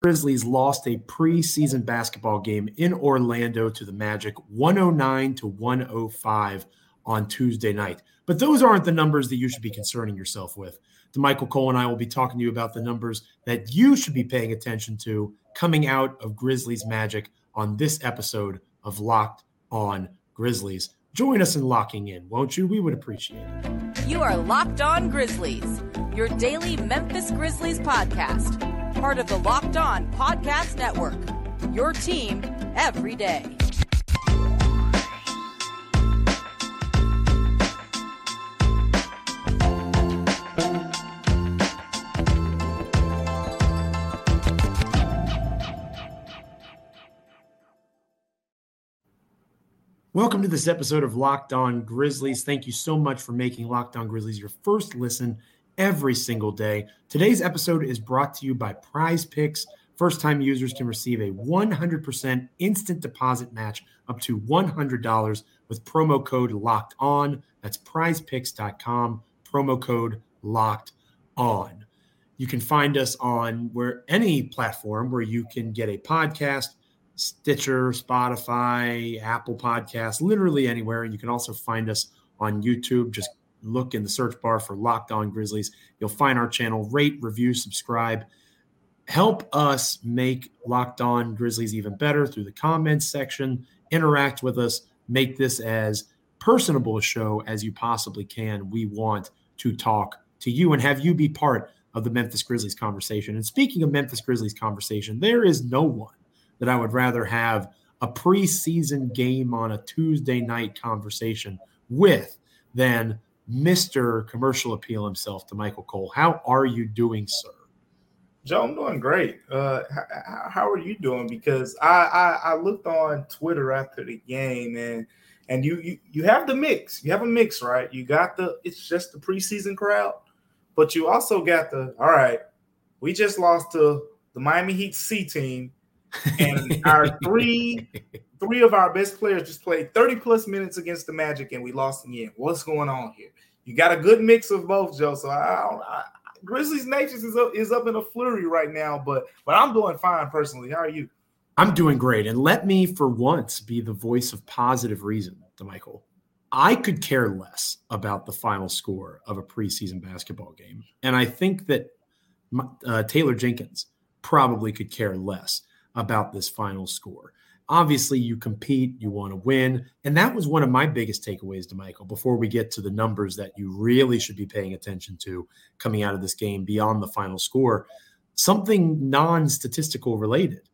Grizzlies lost a preseason basketball game in Orlando to the Magic 109 to 105 on Tuesday night. But those aren't the numbers that you should be concerning yourself with. Damichael Cole and I will be talking to you about the numbers that you should be paying attention to coming out of Grizzlies Magic on this episode of Locked On Grizzlies. Join us in locking in, won't you? We would appreciate it. You are Locked On Grizzlies, your daily Memphis Grizzlies podcast, part of the Locked On Podcast Network. Your team every day. Welcome to this episode of Locked On Grizzlies. Thank you so much for making Locked On Grizzlies your first listen every single day. Today's episode is brought to you by Prize Picks. First time users can receive a 100% instant deposit match up to $100 with promo code locked on. That's prizepicks.com, promo code locked on. You can find us on where any platform where you can get a podcast Stitcher, Spotify, Apple Podcasts, literally anywhere. And you can also find us on YouTube. Just look in the search bar for Locked On Grizzlies. You'll find our channel. Rate, review, subscribe. Help us make Locked On Grizzlies even better through the comments section. Interact with us. Make this as personable a show as you possibly can. We want to talk to you and have you be part of the Memphis Grizzlies conversation. And speaking of Memphis Grizzlies conversation, there is no one that I would rather have a preseason game on a Tuesday night conversation with than Mr. Commercial Appeal himself Damichael Cole. How are you doing, sir? Joe, I'm doing great. Uh, how, how, are you doing? Because I, I, I looked on Twitter after the game and and you, you you have the mix. You have a mix, right? You got the it's just the preseason crowd, but you also got the all right. We just lost to the Miami Heat C team and our three three of our best players just played 30 plus minutes against the Magic, and we lost again. What's going on here? You got a good mix of both, Joe. So I, I Grizzlies Nations is up is up in a flurry right now, but but I'm doing fine personally. How are you? I'm doing great, and let me for once be the voice of positive reason, Damichael. I could care less about the final score of a preseason basketball game, and I think that uh, Taylor Jenkins probably could care less about this final score. Obviously, you compete, you want to win. And that was one of my biggest takeaways Damichael before we get to the numbers that you really should be paying attention to coming out of this game beyond the final score. Something non statistical related.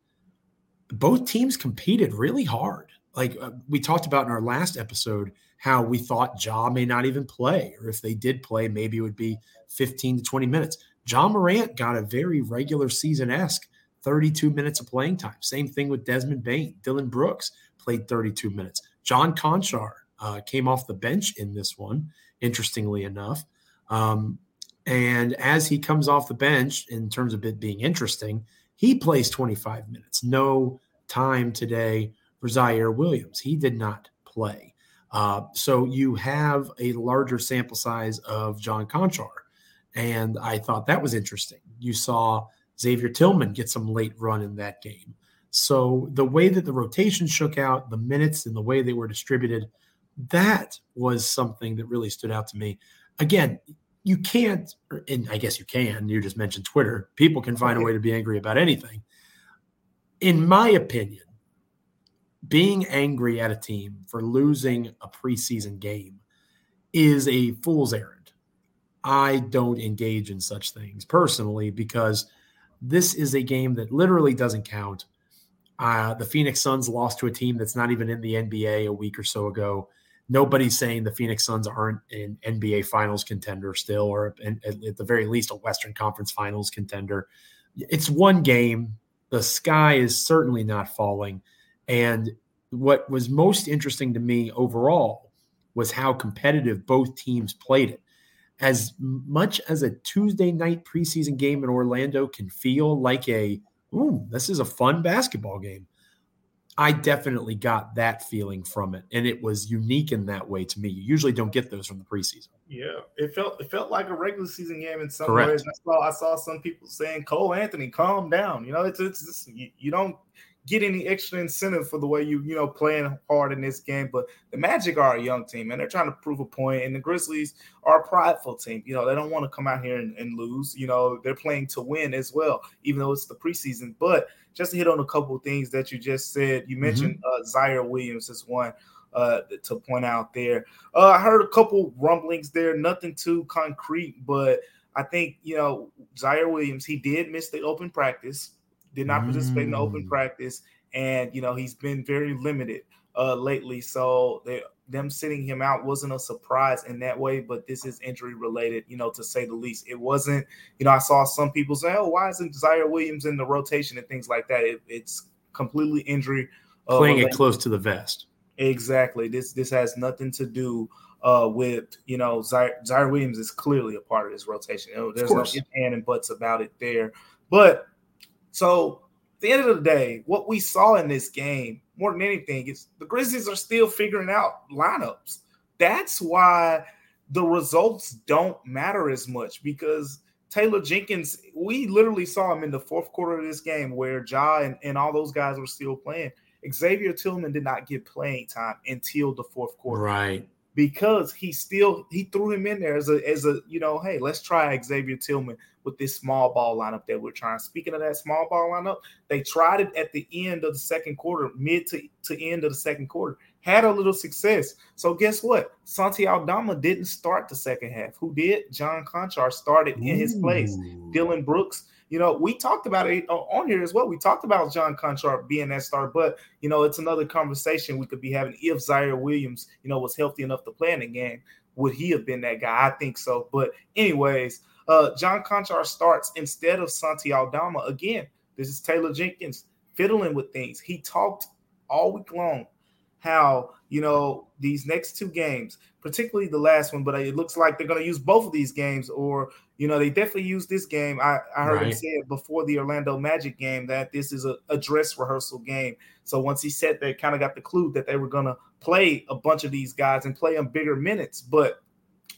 Both teams competed really hard. Like uh, we talked about in our last episode, how we thought Ja may not even play, or if they did play, maybe it would be 15 to 20 minutes. Ja Morant got a very regular season esque 32 minutes of playing time. Same thing with Desmond Bane. Dillon Brooks played 32 minutes. John Konchar uh, came off the bench in this one, interestingly enough. Um, and as he comes off the bench, in terms of it being interesting, he plays 25 minutes. No time today for Ziaire Williams. He did not play. Uh, so you have a larger sample size of John Konchar. And I thought that was interesting. You saw Xavier Tillman get some late run in that game. So the way that the rotation shook out, the minutes and the way they were distributed, that was something that really stood out to me. Again, you can't, and I guess you can, you just mentioned Twitter. People can find a way to be angry about anything. In my opinion, being angry at a team for losing a preseason game is a fool's errand. I don't engage in such things personally because – this is a game that literally doesn't count. Uh, the Phoenix Suns lost to a team that's not even in the NBA a week or so ago. Nobody's saying the Phoenix Suns aren't an NBA Finals contender still, or at the very least a Western Conference Finals contender. It's one game. The sky is certainly not falling. And what was most interesting to me overall was how competitive both teams played it as much as a Tuesday night preseason game in Orlando can feel like a, ooh, this is a fun basketball game. I definitely got that feeling from it, and it was unique in that way to me. You usually don't get those from the preseason. Yeah, it felt it felt like a regular season game in some Correct. ways. I saw I saw some people saying, "Cole Anthony, calm down." You know, it's it's, it's you, you, don't get any extra incentive for the way you you know playing hard in this game. But the Magic are a young team, and they're trying to prove a point, and the Grizzlies are a prideful team. You know, they don't want to come out here and, and lose. You know, they're playing to win as well, even though it's the preseason. But just to hit on a couple of things that you just said, you mentioned mm-hmm. uh, Ziaire Williams is one uh, to point out there. Uh, I heard a couple rumblings there, nothing too concrete, but I think you know Ziaire Williams. He did miss the open practice, did not mm. participate in the open mm. practice, and you know he's been very limited uh, lately. So they, them sitting him out wasn't a surprise in that way, but this is injury related, you know, to say the least. It wasn't, you know, I saw some people say, "Oh, why isn't Ziaire Williams in the rotation and things like that?" It, it's completely injury. Uh, Playing related. it close to the vest. Exactly. This this has nothing to do uh, with you know Zaire, Ziaire, Williams is clearly a part of this rotation. Know, there's no if, and, and buts about it there. But so at the end of the day, what we saw in this game more than anything is the Grizzlies are still figuring out lineups. That's why the results don't matter as much because Taylor Jenkins, we literally saw him in the fourth quarter of this game where Ja and, and all those guys were still playing. Xavier Tillman did not get playing time until the fourth quarter. Right. Because he still he threw him in there as a as a you know, hey, let's try Xavier Tillman with this small ball lineup that we're trying. Speaking of that small ball lineup, they tried it at the end of the second quarter, mid to, to end of the second quarter. Had a little success. So guess what? Santi Aldama didn't start the second half. Who did? John Konchar started in his place. Dillon Brooks you know, we talked about it on here as well. We talked about John Konchar being that star, but you know, it's another conversation we could be having if Ziaire Williams, you know, was healthy enough to play in the game. Would he have been that guy? I think so. But anyways, uh, John Konchar starts instead of Santi Aldama. Again, this is Taylor Jenkins fiddling with things. He talked all week long how you know these next two games, particularly the last one, but it looks like they're going to use both of these games, or you know they definitely use this game. I, I heard right. him say it before the Orlando Magic game that this is a, a dress rehearsal game. So once he said that, kind of got the clue that they were going to play a bunch of these guys and play them bigger minutes. But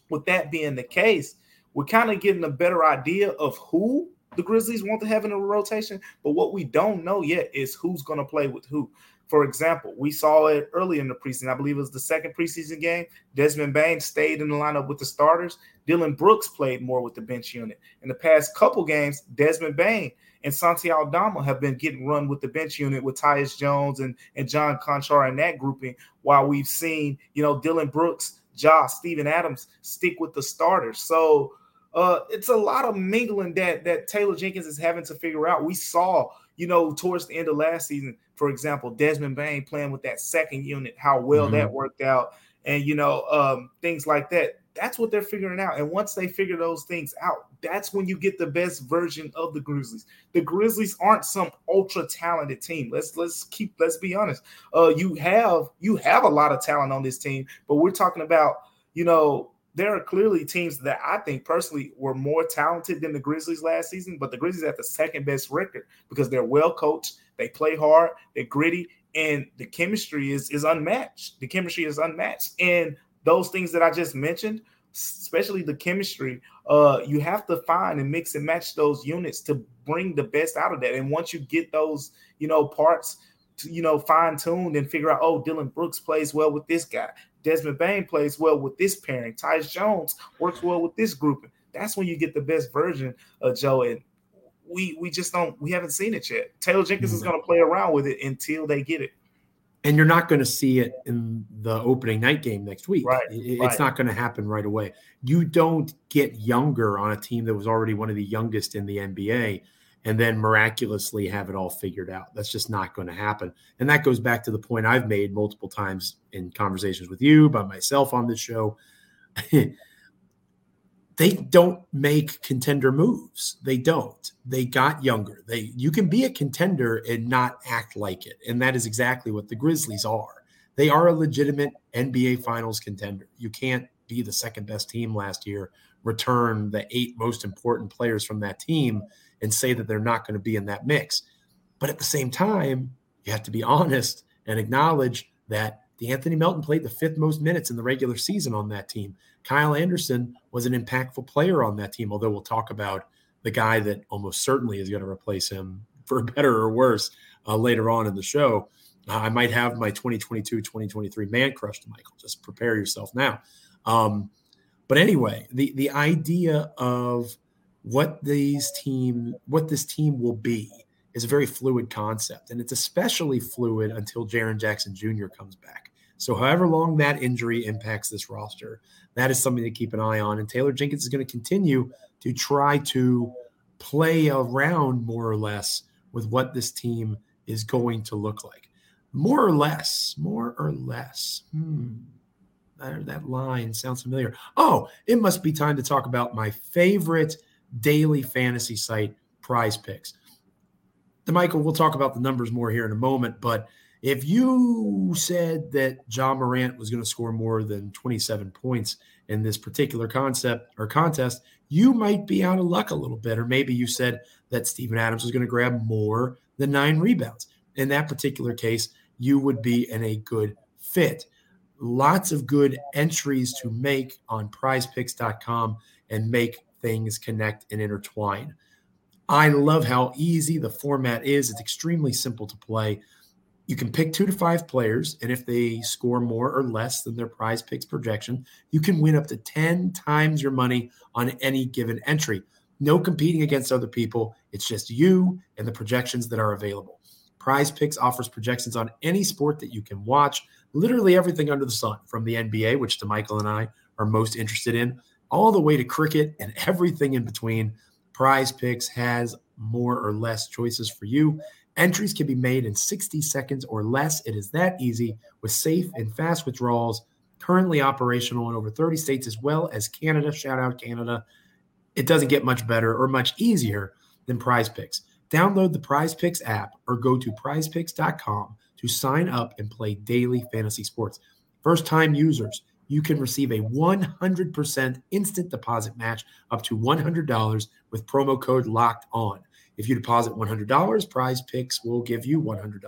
with that being the case, we're kind of getting a better idea of who the Grizzlies want to have in a rotation, but what we don't know yet is who's going to play with who. For example, we saw it early in the preseason. I believe it was the second preseason game. Desmond Bane stayed in the lineup with the starters. Dillon Brooks played more with the bench unit. In the past couple games, Desmond Bane and Santi Aldama have been getting run with the bench unit with Tyus Jones and, and John Konchar in that grouping, while we've seen, you know, Dillon Brooks, Josh, Steven Adams stick with the starters. So uh, it's a lot of mingling that that Taylor Jenkins is having to figure out. We saw, you know, towards the end of last season, for example, Desmond Bane playing with that second unit, how well mm-hmm. that worked out, and you know, um, things like that. That's what they're figuring out. And once they figure those things out, that's when you get the best version of the Grizzlies. The Grizzlies aren't some ultra talented team. Let's let's keep let's be honest. Uh, you have you have a lot of talent on this team, but we're talking about you know there are clearly teams that I think personally were more talented than the Grizzlies last season, but the Grizzlies have the second best record because they're well coached, they play hard, they're gritty, and the chemistry is is unmatched. The chemistry is unmatched, and those things that I just mentioned, especially the chemistry, uh, you have to find and mix and match those units to bring the best out of that. And once you get those, you know, parts. You know, fine tuned and figure out, oh, Dillon Brooks plays well with this guy. Desmond Bane plays well with this pairing. Tyus Jones works well with this grouping. That's when you get the best version of Joe. And we we just don't we haven't seen it yet. Taylor Jenkins is mm-hmm. going to play around with it until they get it. And you're not going to see it in the opening night game next week. Right. It's right. not going to happen right away. You don't get younger on a team that was already one of the youngest in the NBA and then miraculously have it all figured out. That's just not going to happen. And that goes back to the point I've made multiple times in conversations with you, by myself on this show. they don't make contender moves. They don't. They got younger. They you can be a contender and not act like it. And that is exactly what the Grizzlies are. They are a legitimate NBA finals contender. You can't be the second best team last year, return the eight most important players from that team and say that they're not going to be in that mix. But at the same time, you have to be honest and acknowledge that the Anthony Melton played the fifth most minutes in the regular season on that team. Kyle Anderson was an impactful player on that team, although we'll talk about the guy that almost certainly is going to replace him for better or worse uh, later on in the show. Uh, I might have my 2022 2023 man crush Damichael. Just prepare yourself now. Um, but anyway, the, the idea of what these team, what this team will be is a very fluid concept. And it's especially fluid until Jaren Jackson Jr. comes back. So, however long that injury impacts this roster, that is something to keep an eye on. And Taylor Jenkins is going to continue to try to play around more or less with what this team is going to look like. More or less, more or less. Hmm. That, that line sounds familiar. Oh, it must be time to talk about my favorite daily fantasy site, Prize Picks. Damichael, we'll talk about the numbers more here in a moment, but if you said that Ja Morant was going to score more than 27 points in this particular concept or contest, you might be out of luck a little bit. Or maybe you said that Steven Adams was going to grab more than nine rebounds. In that particular case, you would be in a good fit. Lots of good entries to make on prizepicks.com and make things connect and intertwine. I love how easy the format is. It's extremely simple to play. You can pick two to five players, and if they score more or less than their prize picks projection, you can win up to 10 times your money on any given entry. No competing against other people. It's just you and the projections that are available. Prize Picks offers projections on any sport that you can watch, literally everything under the sun, from the NBA, which Damichael and I are most interested in, all the way to cricket and everything in between. Prize Picks has more or less choices for you. Entries can be made in 60 seconds or less. It is that easy with safe and fast withdrawals. Currently operational in over 30 states as well as Canada. Shout out Canada. It doesn't get much better or much easier than Prize Picks. Download the Prize Picks app or go to prizepicks.com to sign up and play daily fantasy sports. First time users, you can receive a 100% instant deposit match up to $100 with promo code locked on. If you deposit $100, Prize Picks will give you $100.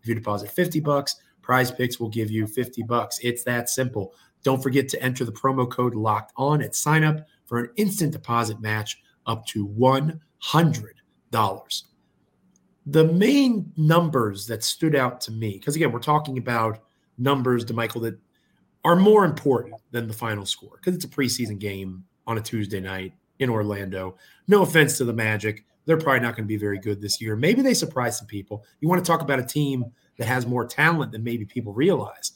If you deposit 50 bucks, Prize Picks will give you 50 bucks. It's that simple. Don't forget to enter the promo code locked on at sign up for an instant deposit match up to $100. The main numbers that stood out to me, because again, we're talking about numbers, Damichael, that are more important than the final score because it's a preseason game on a Tuesday night in Orlando. No offense to the Magic they're probably not going to be very good this year. Maybe they surprise some people. You want to talk about a team that has more talent than maybe people realize.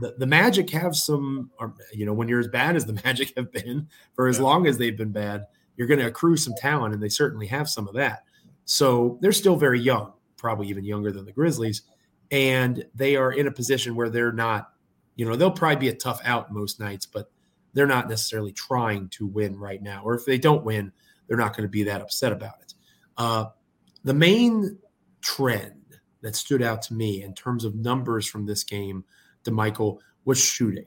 The, the Magic have some, or, you know, when you're as bad as the Magic have been for as long as they've been bad, you're going to accrue some talent, and they certainly have some of that. So they're still very young, probably even younger than the Grizzlies, and they are in a position where they're not, you know, they'll probably be a tough out most nights, but they're not necessarily trying to win right now. Or if they don't win, they're not going to be that upset about it. Uh, the main trend that stood out to me in terms of numbers from this game, Damichael, was shooting.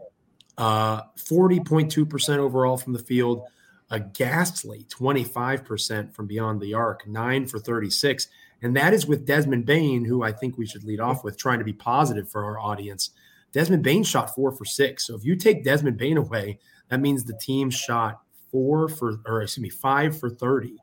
Uh, 40.2% overall from the field, a ghastly 25% from beyond the arc, nine for 36. And that is with Desmond Bane, who I think we should lead off with, trying to be positive for our audience. Desmond Bane shot four for six. So if you take Desmond Bane away, that means the team shot four for, or excuse me, five for 30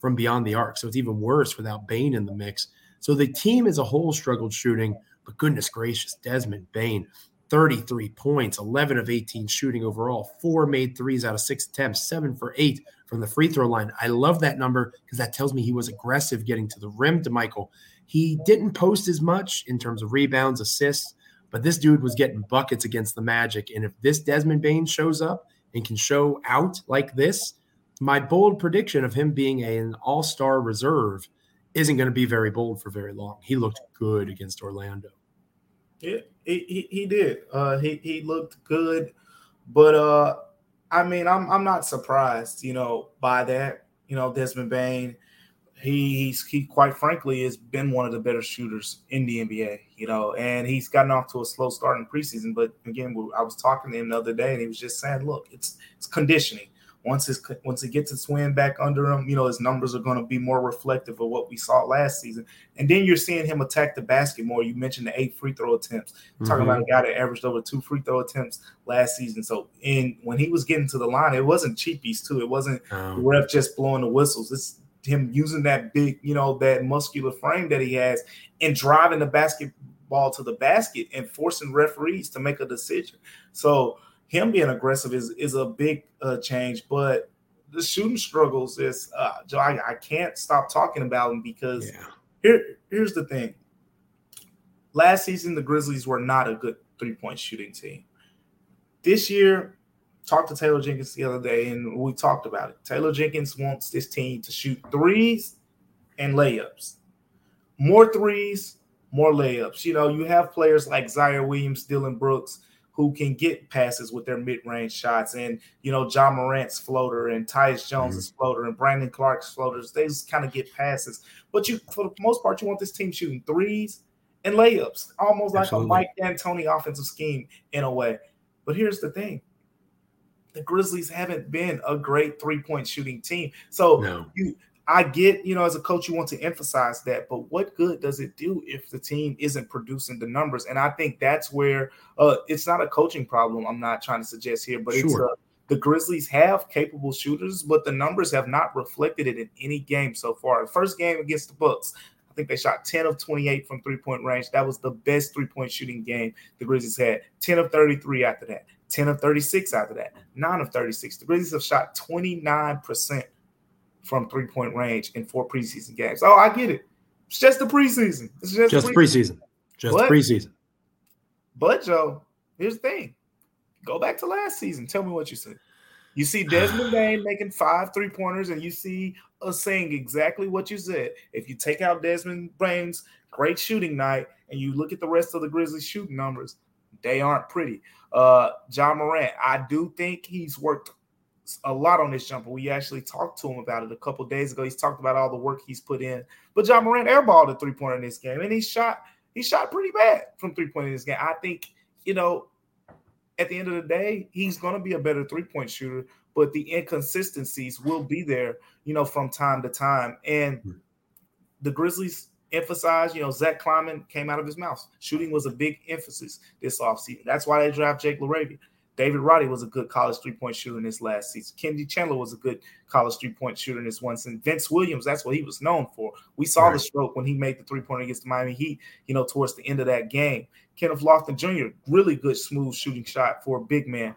from beyond the arc. So it's even worse without Bane in the mix. So the team as a whole struggled shooting, but goodness gracious, Desmond Bane, 33 points, 11 of 18 shooting overall, four made threes out of six attempts, seven for eight from the free throw line. I love that number because that tells me he was aggressive getting to the rim Damichael. He didn't post as much in terms of rebounds, assists, but this dude was getting buckets against the Magic. And if this Desmond Bane shows up and can show out like this, my bold prediction of him being a, an all star reserve isn't going to be very bold for very long. He looked good against Orlando. Yeah, he, he, did. Uh, he, he looked good. But uh, I mean, I'm, I'm not surprised, you know, by that. You know, Desmond he, he's, he quite frankly has been one of the better shooters in the NBA, you know, and he's gotten off to a slow start in preseason. But again, I was talking to him the other day and he was just saying, look, it's, it's conditioning once his once he gets his win back under him, you know his numbers are going to be more reflective of what we saw last season. And then you're seeing him attack the basket more. You mentioned the eight free throw attempts. Mm-hmm. Talking about a guy that averaged over two free throw attempts last season. So in when he was getting to the line, it wasn't cheapies too. It wasn't the ref just blowing the whistles. It's him using that big, you know, that muscular frame that he has and driving the basketball to the basket and forcing referees to make a decision. So him being aggressive is is a big uh, change, but the shooting struggles is uh, Joe. I, I can't stop talking about them because yeah. here here's the thing. Last season, the Grizzlies were not a good three point shooting team. This year, talked to Taylor Jenkins the other day, and we talked about it. Taylor Jenkins wants this team to shoot threes and layups, more threes, more layups. You know, you have players like Ziaire Williams, Dillon Brooks who can get passes with their mid-range shots, and you know Ja Morant's floater and Tyus Jones's mm-hmm. floater and Brandon Clarke's floaters. They just kind of get passes, but you for the most part you want this team shooting threes and layups, almost Absolutely. like a Mike D'Antoni offensive scheme in a way. But here's the thing: the Grizzlies haven't been a great three-point shooting team. So no. you I get, you know, as a coach, you want to emphasize that, but what good does it do if the team isn't producing the numbers? And I think that's where uh, it's not a coaching problem. I'm not trying to suggest here, but sure. it's uh, the Grizzlies have capable shooters, but the numbers have not reflected it in any game so far. The first game against the Bucks, I think they shot 10 of 28 from three point range. That was the best three point shooting game the Grizzlies had. 10 of 33 after that, 10 of 36 after that, 9 of 36. The Grizzlies have shot 29% from three point range in four preseason games. Oh, I get it. It's just the preseason. It's just, just preseason. preseason. Just but, preseason. But Joe, here's the thing. Go back to last season. Tell me what you said. You see Desmond Bane making five three pointers, and you see us saying exactly what you said. If you take out Desmond Bane's great shooting night and you look at the rest of the Grizzlies shooting numbers, they aren't pretty. Uh, Ja Morant, I do think he's worked a lot on this jumper. We actually talked to him about it a couple days ago. He's talked about all the work he's put in. But Ja Morant airballed a three pointer in this game, and he shot he shot pretty bad from three point in this game. I think you know at the end of the day, he's going to be a better three point shooter, but the inconsistencies will be there, you know, from time to time. And hmm. the Grizzlies emphasize, you know, Zach Kleiman came out of his mouth. Shooting was a big emphasis this offseason. That's why they draft Jake LaRavia. David Roddy was a good college three point shooter in his last season. Kennedy Chandler was a good college three point shooter in this one season. Vince Williams, that's what he was known for. We saw right. the stroke when he made the three pointer against the Miami Heat, you know, towards the end of that game. Kenneth Lofton Jr., really good, smooth shooting shot for a big man.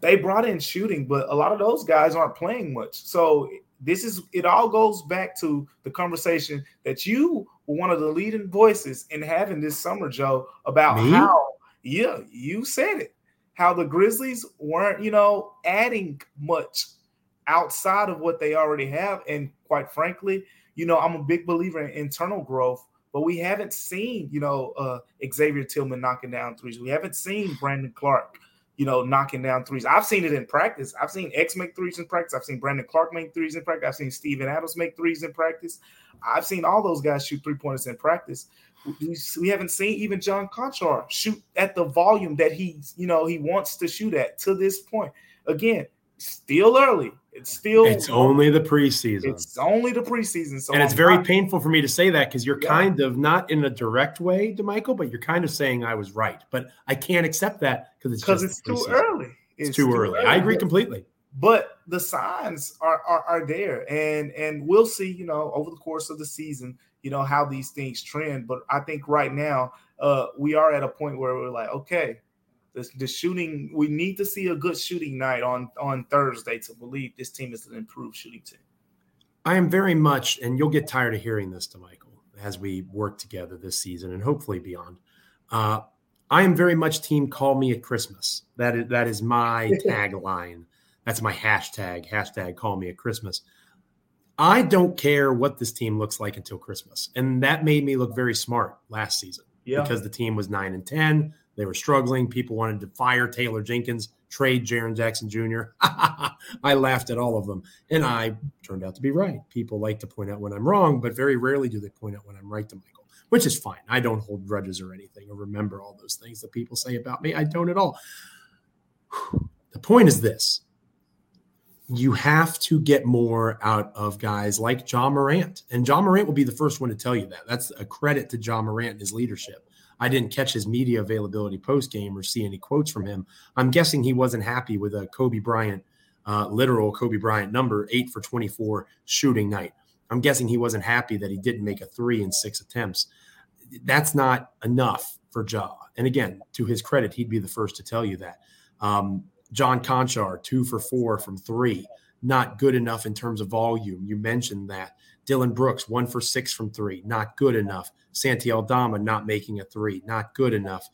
They brought in shooting, but a lot of those guys aren't playing much. So this is it all goes back to the conversation that you were one of the leading voices in having this summer, Joe, about Me? how yeah, you said it how the Grizzlies weren't, you know, adding much outside of what they already have. And quite frankly, you know, I'm a big believer in internal growth, but we haven't seen, you know, uh, Xavier Tillman knocking down threes. We haven't seen Brandon Clarke, you know, knocking down threes. I've seen it in practice. I've seen X make threes in practice. I've seen Brandon Clarke make threes in practice. I've seen Steven Adams make threes in practice. I've seen all those guys shoot three pointers in practice we haven't seen even John Konchar shoot at the volume that he's, you know, he wants to shoot at to this point. Again, still early. It's still it's only the preseason. It's only the preseason. So and it's I'm very not, painful for me to say that because you're yeah. kind of not in a direct way, Damichael, but you're kind of saying I was right. But I can't accept that because it's because it's too early. It's, it's too, too early. early. I agree completely. But the signs are, are are there, and and we'll see. You know, over the course of the season, you know how these things trend. But I think right now uh, we are at a point where we're like, okay, the, the shooting. We need to see a good shooting night on on Thursday to believe this team is an improved shooting team. I am very much, and you'll get tired of hearing this Damichael as we work together this season and hopefully beyond. Uh, I am very much team call me at Christmas. That is that is my tagline. That's my hashtag. Hashtag call me at Christmas. I don't care what this team looks like until Christmas. And that made me look very smart last season yeah. because the team was nine and 10. They were struggling. People wanted to fire Taylor Jenkins, trade Jaren Jackson Jr. I laughed at all of them. And I turned out to be right. People like to point out when I'm wrong, but very rarely do they point out when I'm right Damichael, which is fine. I don't hold grudges or anything or remember all those things that people say about me. I don't at all. The point is this you have to get more out of guys like Ja Morant. And Ja Morant will be the first one to tell you that. That's a credit to Ja Morant and his leadership. I didn't catch his media availability post game or see any quotes from him. I'm guessing he wasn't happy with a Kobe Bryant, uh, literal Kobe Bryant number, eight for 24 shooting night. I'm guessing he wasn't happy that he didn't make a three in six attempts. That's not enough for Ja. And again, to his credit, he'd be the first to tell you that. Um, John Konchar, two for four from three, not good enough in terms of volume. You mentioned that. Dillon Brooks, one for six from three, not good enough. Santi Aldama not making a three, not good enough.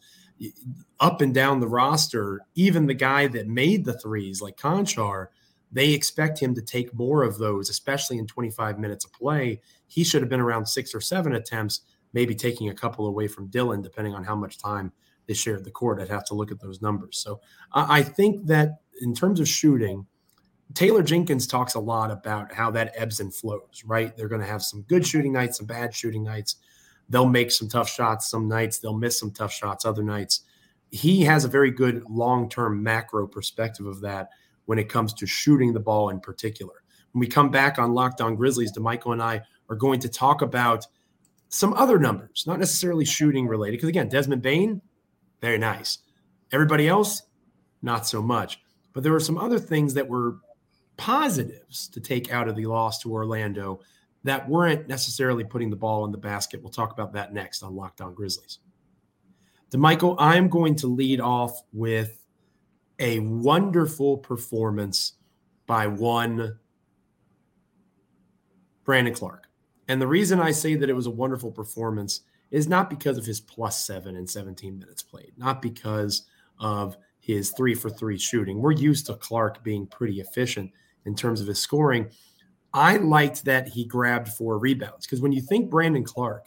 Up and down the roster, even the guy that made the threes, like Konchar, they expect him to take more of those, especially in 25 minutes of play. He should have been around six or seven attempts, maybe taking a couple away from Dillon, depending on how much time they shared the court. I'd have to look at those numbers. So I think that in terms of shooting, Taylor Jenkins talks a lot about how that ebbs and flows, right? They're going to have some good shooting nights, some bad shooting nights. They'll make some tough shots some nights, they'll miss some tough shots other nights. He has a very good long term macro perspective of that when it comes to shooting the ball in particular. When we come back on Locked On Grizzlies, Damichael and I are going to talk about some other numbers, not necessarily shooting related. Because again, Desmond Bane, very nice. Everybody else, not so much. But there were some other things that were positives to take out of the loss to Orlando that weren't necessarily putting the ball in the basket. We'll talk about that next on Locked On Grizzlies. Damichael, I'm going to lead off with a wonderful performance by one Brandon Clarke. And the reason I say that it was a wonderful performance is not because of his plus seven and 17 minutes played, not because of his three for three shooting. We're used to Clarke being pretty efficient in terms of his scoring. I liked that he grabbed four rebounds because when you think Brandon Clarke,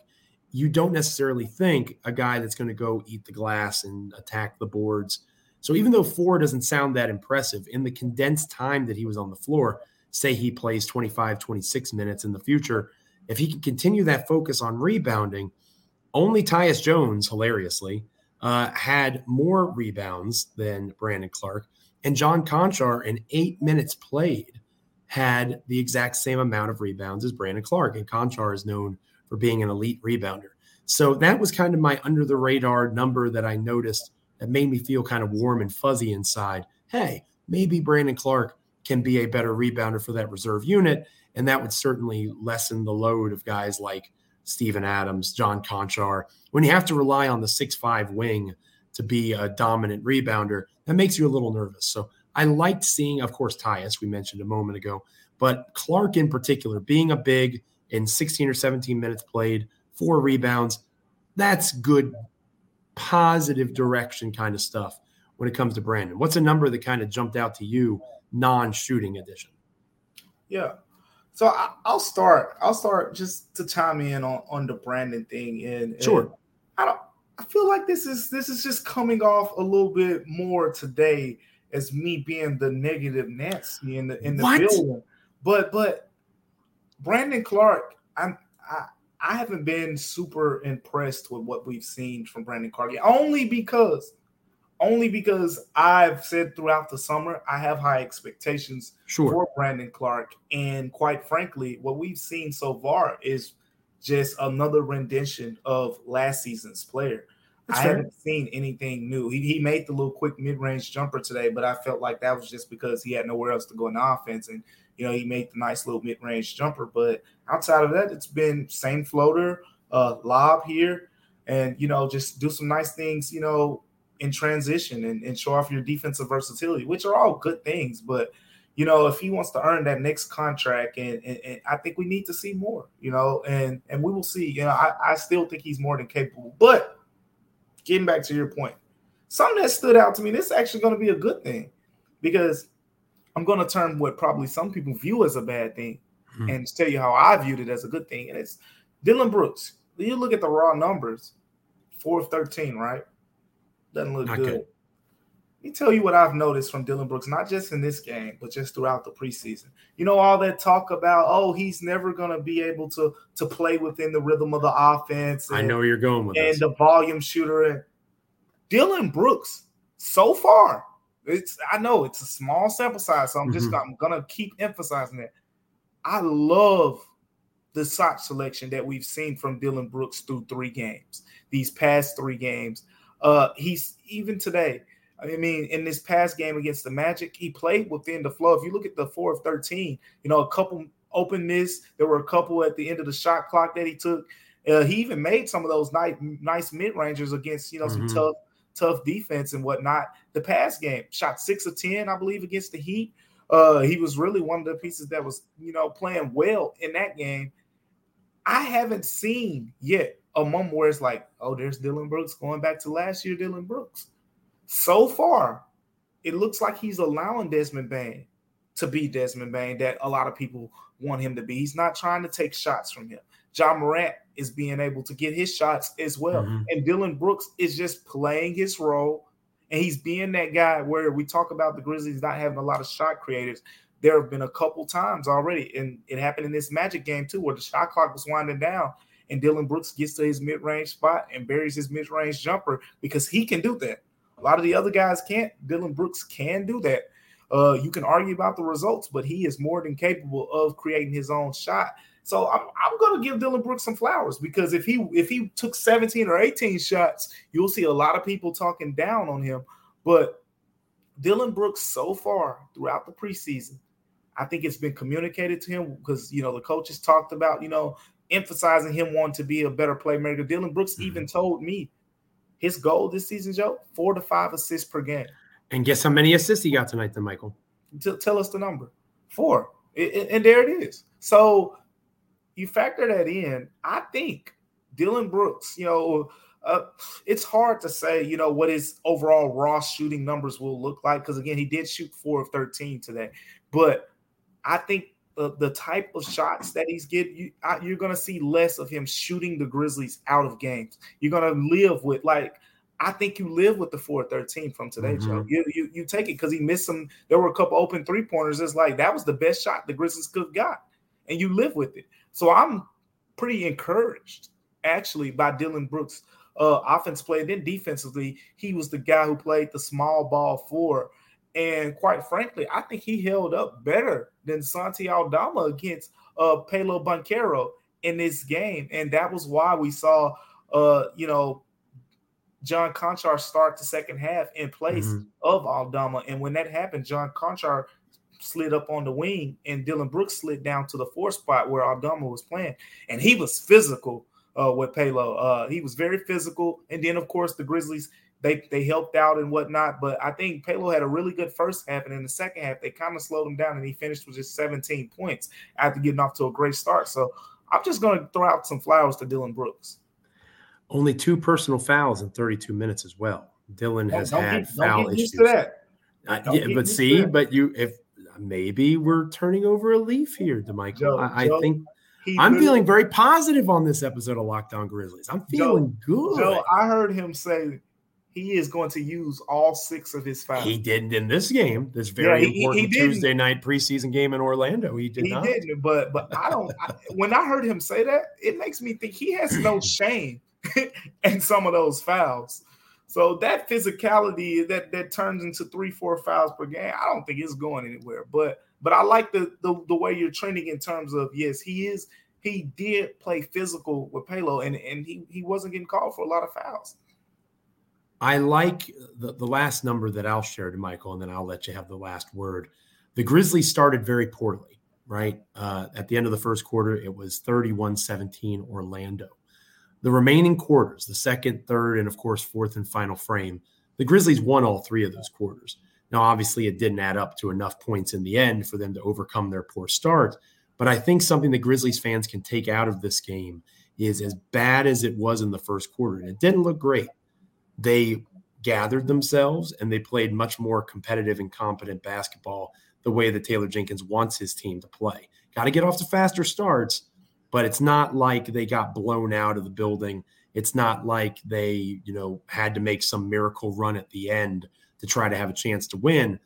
you don't necessarily think a guy that's going to go eat the glass and attack the boards. So even though four doesn't sound that impressive, in the condensed time that he was on the floor, say he plays 25, 26 minutes in the future, if he can continue that focus on rebounding, only Tyus Jones, hilariously, uh, had more rebounds than Brandon Clarke. And John Konchar, in eight minutes played, had the exact same amount of rebounds as Brandon Clarke. And Konchar is known for being an elite rebounder. So that was kind of my under the radar number that I noticed that made me feel kind of warm and fuzzy inside. Hey, maybe Brandon Clarke can be a better rebounder for that reserve unit. And that would certainly lessen the load of guys like Steven Adams, John Konchar, When you have to rely on the six-five wing to be a dominant rebounder, that makes you a little nervous. So I liked seeing, of course, Tyus, we mentioned a moment ago, but Clarke in particular, being a big in 16 or 17 minutes played, four rebounds, that's good, positive direction kind of stuff when it comes to Brandon. What's a number that kind of jumped out to you, non shooting edition? Yeah. So I, will start. I'll start just to chime in on, on the Brandon thing. And, and sure, I don't. I feel like this is this is just coming off a little bit more today as me being the negative Nancy in the in the what? building. But but Brandon Clarke, I'm I I haven't been super impressed with what we've seen from Brandon Clarke only because only because I've said throughout the summer I have high expectations sure. for Brandon Clarke, and quite frankly, what we've seen so far is just another rendition of last season's player. That's I fair. haven't seen anything new. He, he made the little quick mid range jumper today, but I felt like that was just because he had nowhere else to go in the offense, and you know he made the nice little mid range jumper. But outside of that, it's been same floater, uh, lob here, and you know just do some nice things. You know in transition and, and show off your defensive versatility, which are all good things. But you know, if he wants to earn that next contract, and, and, and, I think we need to see more, you know, and and we will see. You know, I, I still think he's more than capable. But getting back to your point, something that stood out to me, this is actually going to be a good thing because I'm going to turn what probably some people view as a bad thing mm-hmm. and tell you how I viewed it as a good thing. And it's Dillon Brooks. You look at the raw numbers, four of 13, right? Doesn't look good. good. Let me tell you what I've noticed from Dillon Brooks, not just in this game, but just throughout the preseason. You know, all that talk about, oh, he's never gonna be able to to play within the rhythm of the offense. And, I know where you're going with and this. the volume shooter. And Dillon Brooks, so far, It's I know it's a small sample size, so I'm mm-hmm. just I'm gonna keep emphasizing that. I love the shot selection that we've seen from Dillon Brooks through three games, these past three games. Uh, he's even today. I mean, in this past game against the Magic, he played within the flow. If you look at the four of 13, you know, a couple open miss. There were a couple at the end of the shot clock that he took. Uh, he even made some of those nice, nice mid rangers against you know some mm-hmm. tough, tough defense and whatnot. The pass game shot six of ten, I believe, against the Heat. Uh, he was really one of the pieces that was you know playing well in that game. I haven't seen yet a moment where it's like, oh, there's Dillon Brooks going back to last year, Dillon Brooks. So far, it looks like he's allowing Desmond Bane to be Desmond Bane that a lot of people want him to be. He's not trying to take shots from him. Ja Morant is being able to get his shots as well. Mm-hmm. And Dillon Brooks is just playing his role. And he's being that guy where we talk about the Grizzlies not having a lot of shot creators. There have been a couple times already, and it happened in this Magic game too, where the shot clock was winding down, and Dillon Brooks gets to his mid-range spot and buries his mid-range jumper because he can do that. A lot of the other guys can't. Dillon Brooks can do that. Uh, you can argue about the results, but he is more than capable of creating his own shot. So I'm, I'm going to give Dillon Brooks some flowers because if he if he took 17 or 18 shots, you'll see a lot of people talking down on him. But Dillon Brooks so far throughout the preseason, I think it's been communicated to him because you know the coaches talked about you know emphasizing him wanting to be a better playmaker. Dillon Brooks mm-hmm. even told me his goal this season, Joe, four to five assists per game. And guess how many assists he got tonight, then, Michael? T- tell us the number. Four. and there it is. So you factor that in. I think Dillon Brooks, you know, uh, it's hard to say, you know, what his overall raw shooting numbers will look like because again, he did shoot four of thirteen today. But I think the, the type of shots that he's getting, you, you're going to see less of him shooting the Grizzlies out of games. You're going to live with like I think you live with the 413 from today, mm-hmm. Joe. You, you you take it because he missed some. There were a couple open three pointers. It's like that was the best shot the Grizzlies could have got, and you live with it. So I'm pretty encouraged actually by Dillon Brooks' uh, offense play. Then defensively, he was the guy who played the small ball four. And quite frankly, I think he held up better than Santi Aldama against uh, Paolo Banchero in this game. And that was why we saw, uh, you know, John Konchar start the second half in place mm-hmm. of Aldama. And when that happened, John Konchar slid up on the wing and Dillon Brooks slid down to the four spot where Aldama was playing. And he was physical uh, with Paolo. Uh, he was very physical. And then, of course, the Grizzlies, they, they helped out and whatnot. But I think Paolo had a really good first half. And in the second half, they kind of slowed him down and he finished with just 17 points after getting off to a great start. So I'm just going to throw out some flowers to Dillon Brooks. Only two personal fouls in 32 minutes as well. Dillon has don't had get, foul issues. Uh, yeah, but see, but you if maybe we're turning over a leaf here, Damichael. Joe, I, I think I'm feeling very positive on this episode of Locked On Grizzlies. I'm feeling Joe, good. Joe, I heard him say he is going to use all six of his fouls. He didn't in this game. This very yeah, he, important he Tuesday night preseason game in Orlando. He did he not. didn't, but but I don't. I, when I heard him say that, it makes me think he has no shame and some of those fouls. So that physicality that that turns into three, four fouls per game, I don't think it's going anywhere. But but I like the the, the way you're trending in terms of yes, he is he did play physical with Paolo and, and he, he wasn't getting called for a lot of fouls. I like the, the last number that I'll share Damichael, and then I'll let you have the last word. The Grizzlies started very poorly, right? Uh, at the end of the first quarter, it was 31 17 Orlando. The remaining quarters, the second, third, and of course, fourth and final frame, the Grizzlies won all three of those quarters. Now, obviously, it didn't add up to enough points in the end for them to overcome their poor start. But I think something the Grizzlies fans can take out of this game is as bad as it was in the first quarter, and it didn't look great. They gathered themselves and they played much more competitive and competent basketball the way that Taylor Jenkins wants his team to play. Got to get off to faster starts, but it's not like they got blown out of the building. It's not like they, you know, had to make some miracle run at the end to try to have a chance to win.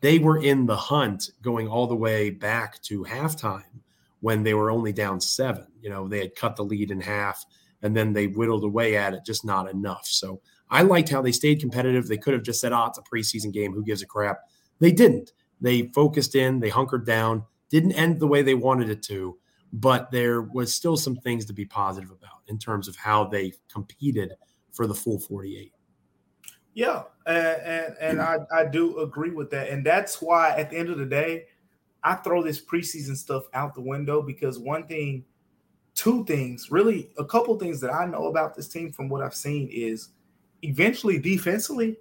They were in the hunt going all the way back to halftime when they were only down seven. You know, they had cut the lead in half and then they whittled away at it, just not enough. So I liked how they stayed competitive. They could have just said, oh, it's a preseason game. Who gives a crap? They didn't. They focused in, they hunkered down, didn't end the way they wanted it to, but there was still some things to be positive about in terms of how they competed for the full 48. Yeah, and and, I, I do agree with that. And that's why at the end of the day, I throw this preseason stuff out the window because one thing, two things, really a couple things that I know about this team from what I've seen is eventually defensively,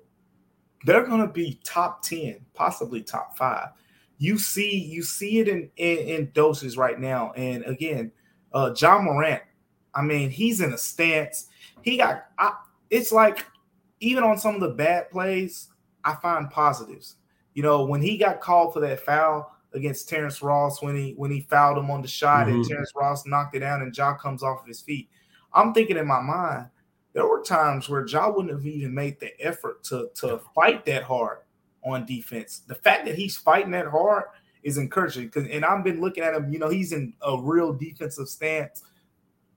they're going to be top 10, possibly top five. You see, you see it in, in, in doses right now. And again, uh, Ja Morant, I mean, he's in a stance. He got, I, it's like even on some of the bad plays, I find positives. You know, when he got called for that foul against Terrence Ross, when he when he fouled him on the shot mm-hmm. and Terrence Ross knocked it down and Ja comes off of his feet, I'm thinking in my mind, there were times where Ja wouldn't have even made the effort to to fight that hard on defense. The fact that he's fighting that hard is encouraging because and I've been looking at him, you know, he's in a real defensive stance.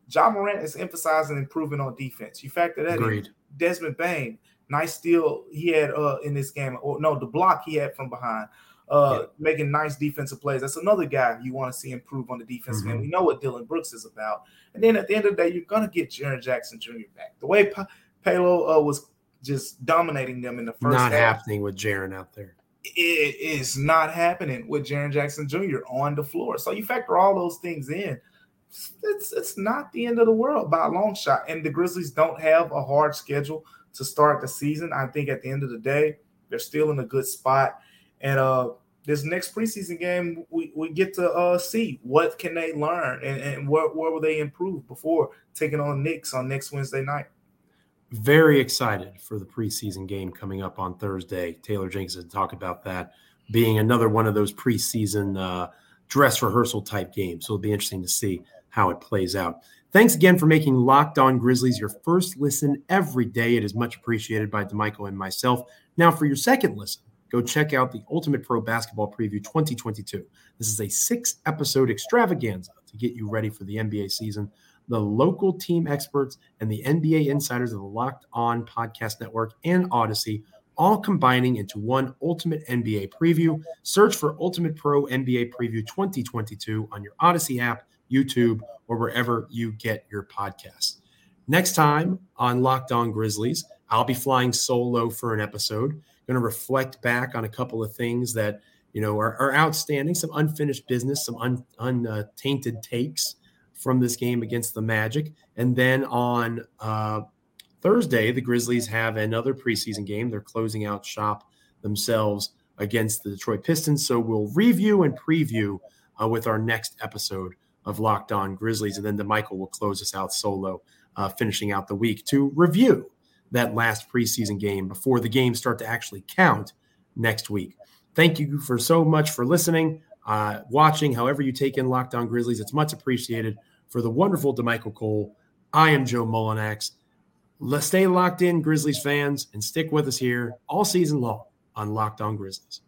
Ja Morant is emphasizing improving on defense. You factor that Agreed. in. Desmond Bane, nice steal he had uh in this game. Or no, the block he had from behind. Uh, yeah. making nice defensive plays. That's another guy you want to see improve on the defense. Mm-hmm. We know what Dillon Brooks is about. And then at the end of the day, you're gonna get Jaren Jackson Jr. back. The way pa- Paolo uh, was just dominating them in the first. Not half, happening with Jaren out there. It is not happening with Jaren Jackson Jr. on the floor. So you factor all those things in. It's it's not the end of the world by a long shot. And the Grizzlies don't have a hard schedule to start the season. I think at the end of the day, they're still in a good spot. And uh this next preseason game, we, we get to uh, see what can they learn and, and where, where will they improve before taking on Knicks on next Wednesday night. Very excited for the preseason game coming up on Thursday. Taylor Jenkins has talked about that being another one of those preseason uh, dress rehearsal type games. So it'll be interesting to see how it plays out. Thanks again for making Locked On Grizzlies your first listen every day. It is much appreciated by Damichael and myself. Now, for your second listen, go check out the Ultimate Pro Basketball Preview 2022. This is a six episode extravaganza to get you ready for the NBA season. The local team experts and the NBA insiders of the Locked On Podcast Network and Audacy all combining into one Ultimate NBA Preview. Search for Ultimate Pro NBA Preview 2022 on your Audacy app, YouTube, or wherever you get your podcasts. Next time on Locked On Grizzlies, I'll be flying solo for an episode going to reflect back on a couple of things that you know are, are outstanding, some unfinished business, some un, untainted takes from this game against the Magic, and then on uh, Thursday, the Grizzlies have another preseason game. They're closing out shop themselves against the Detroit Pistons. So we'll review and preview uh, with our next episode of Locked On Grizzlies, and then Damichael will close us out solo, uh, finishing out the week to review that last preseason game before the games start to actually count next week. Thank you for so much for listening, uh, watching, however you take in Locked On Grizzlies. It's much appreciated. For the wonderful Damichael Cole, I am Joe Mullinax. Let's stay locked in, Grizzlies fans, and stick with us here all season long on Locked On Grizzlies.